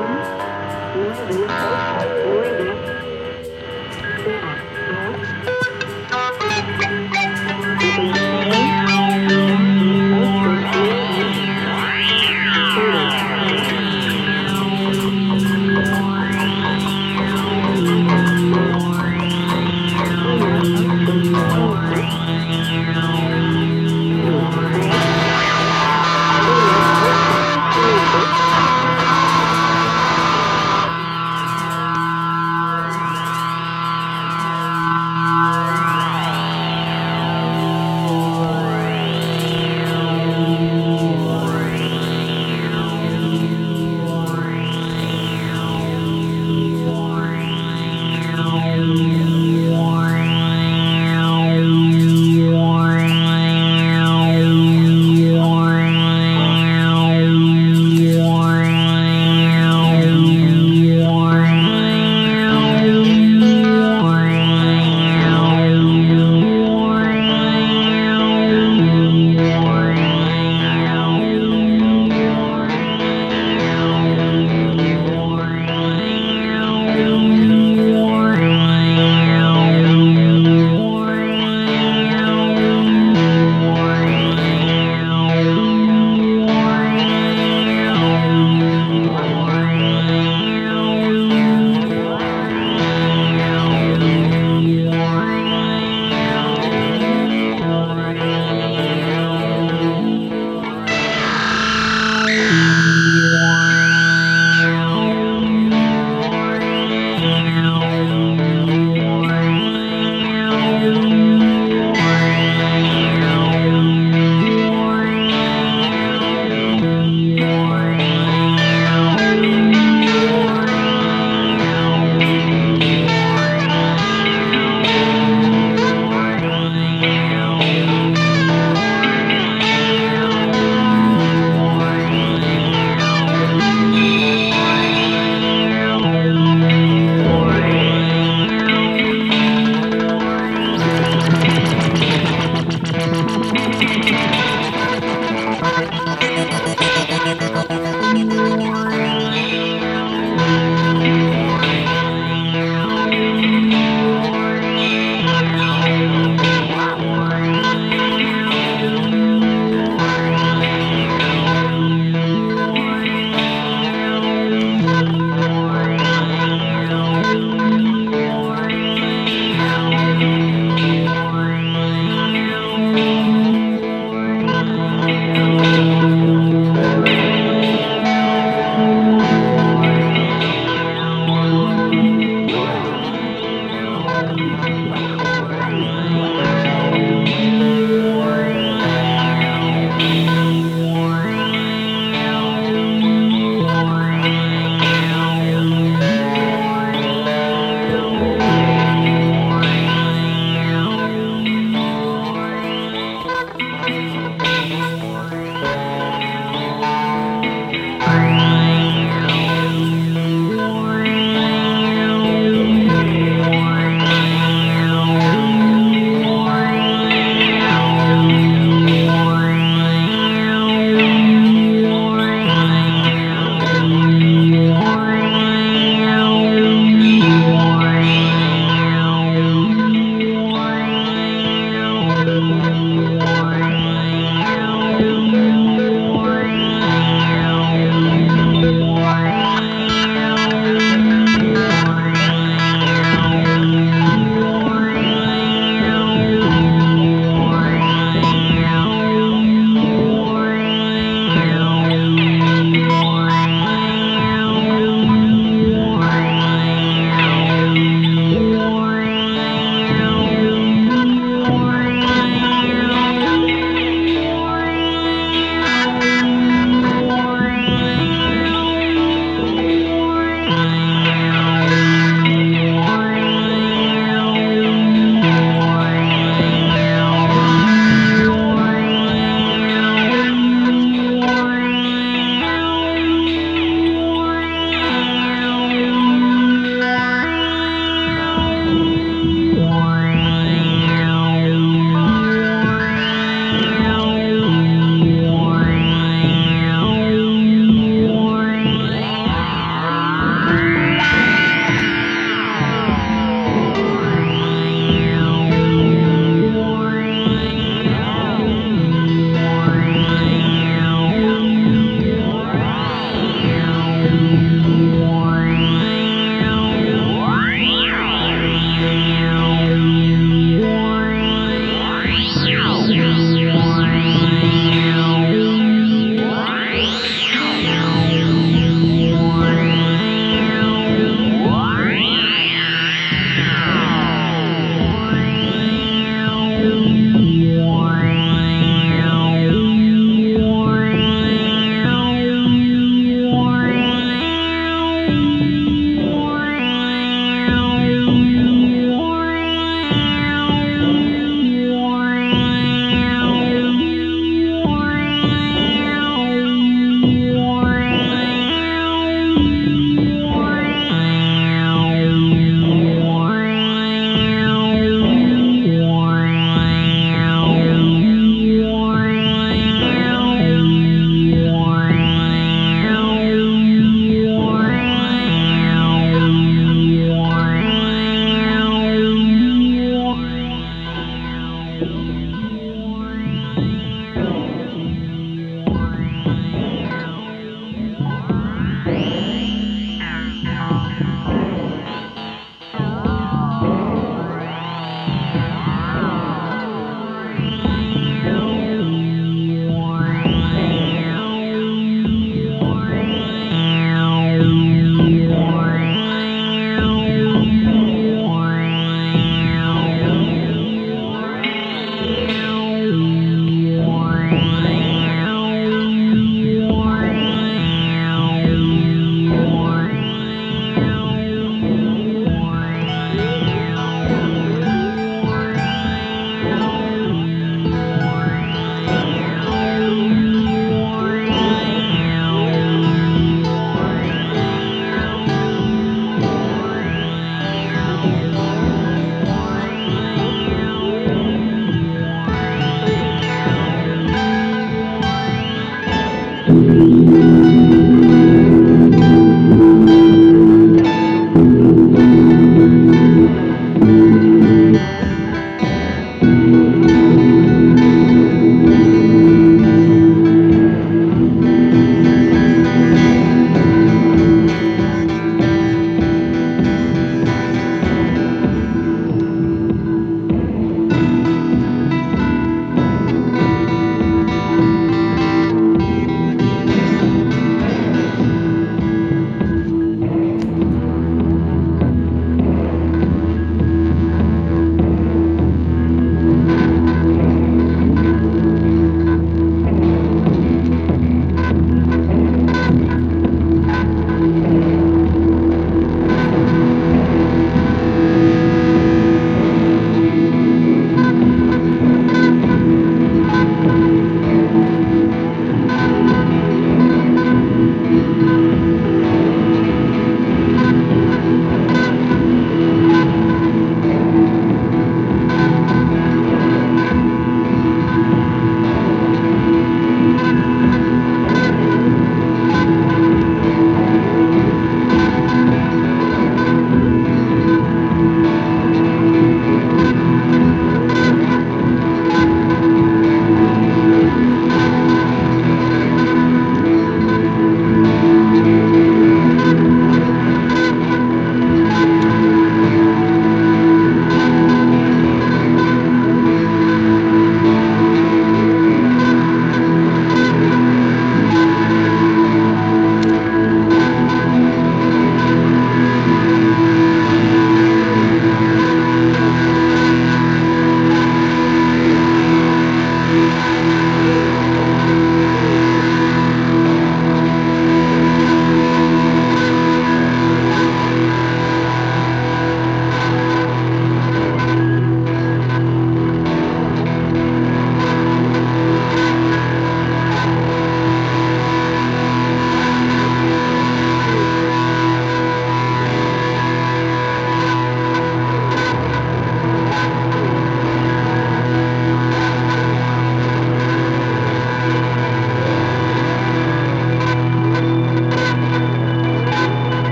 Um, Thank you.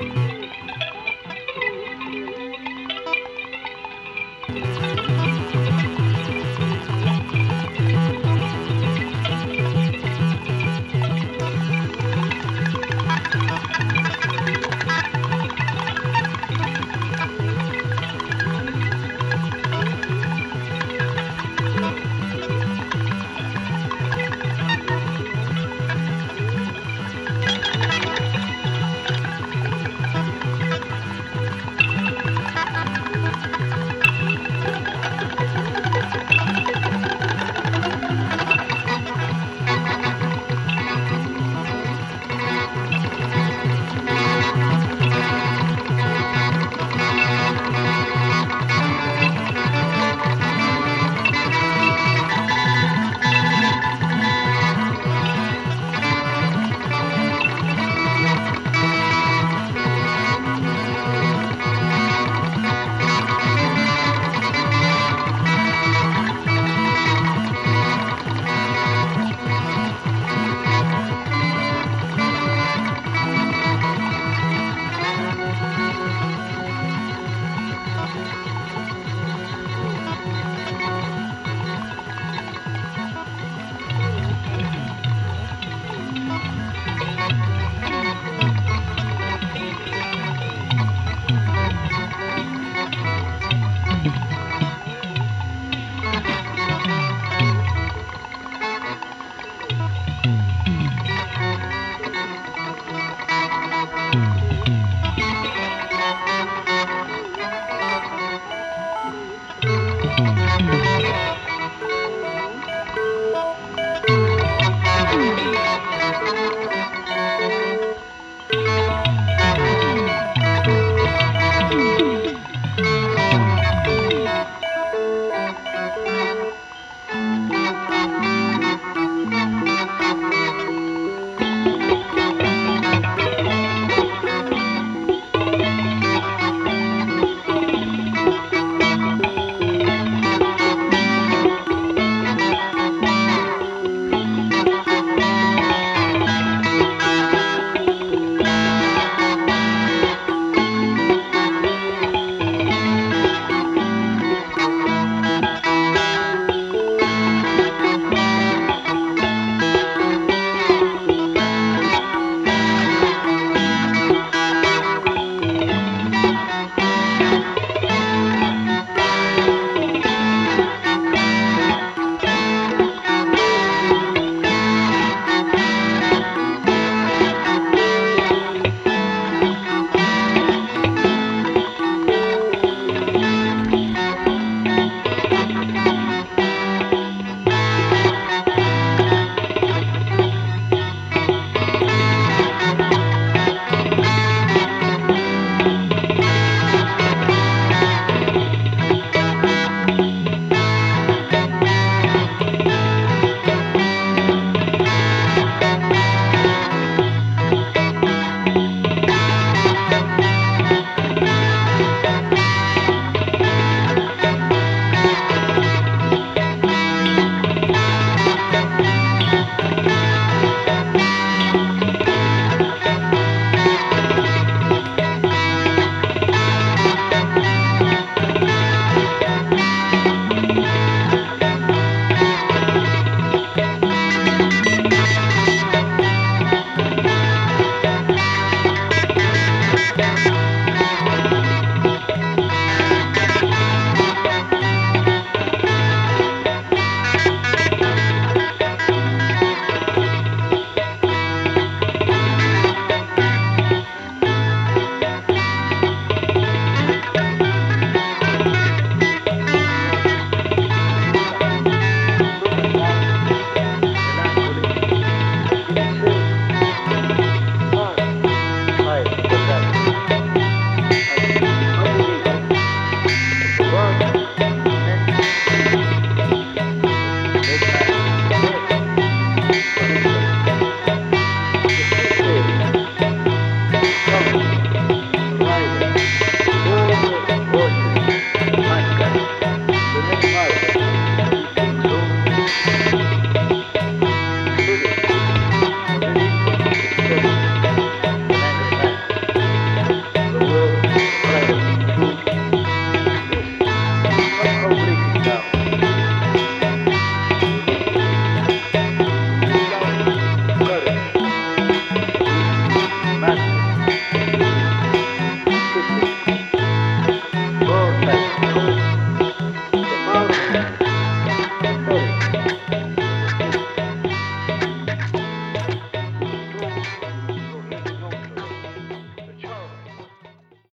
Thank Música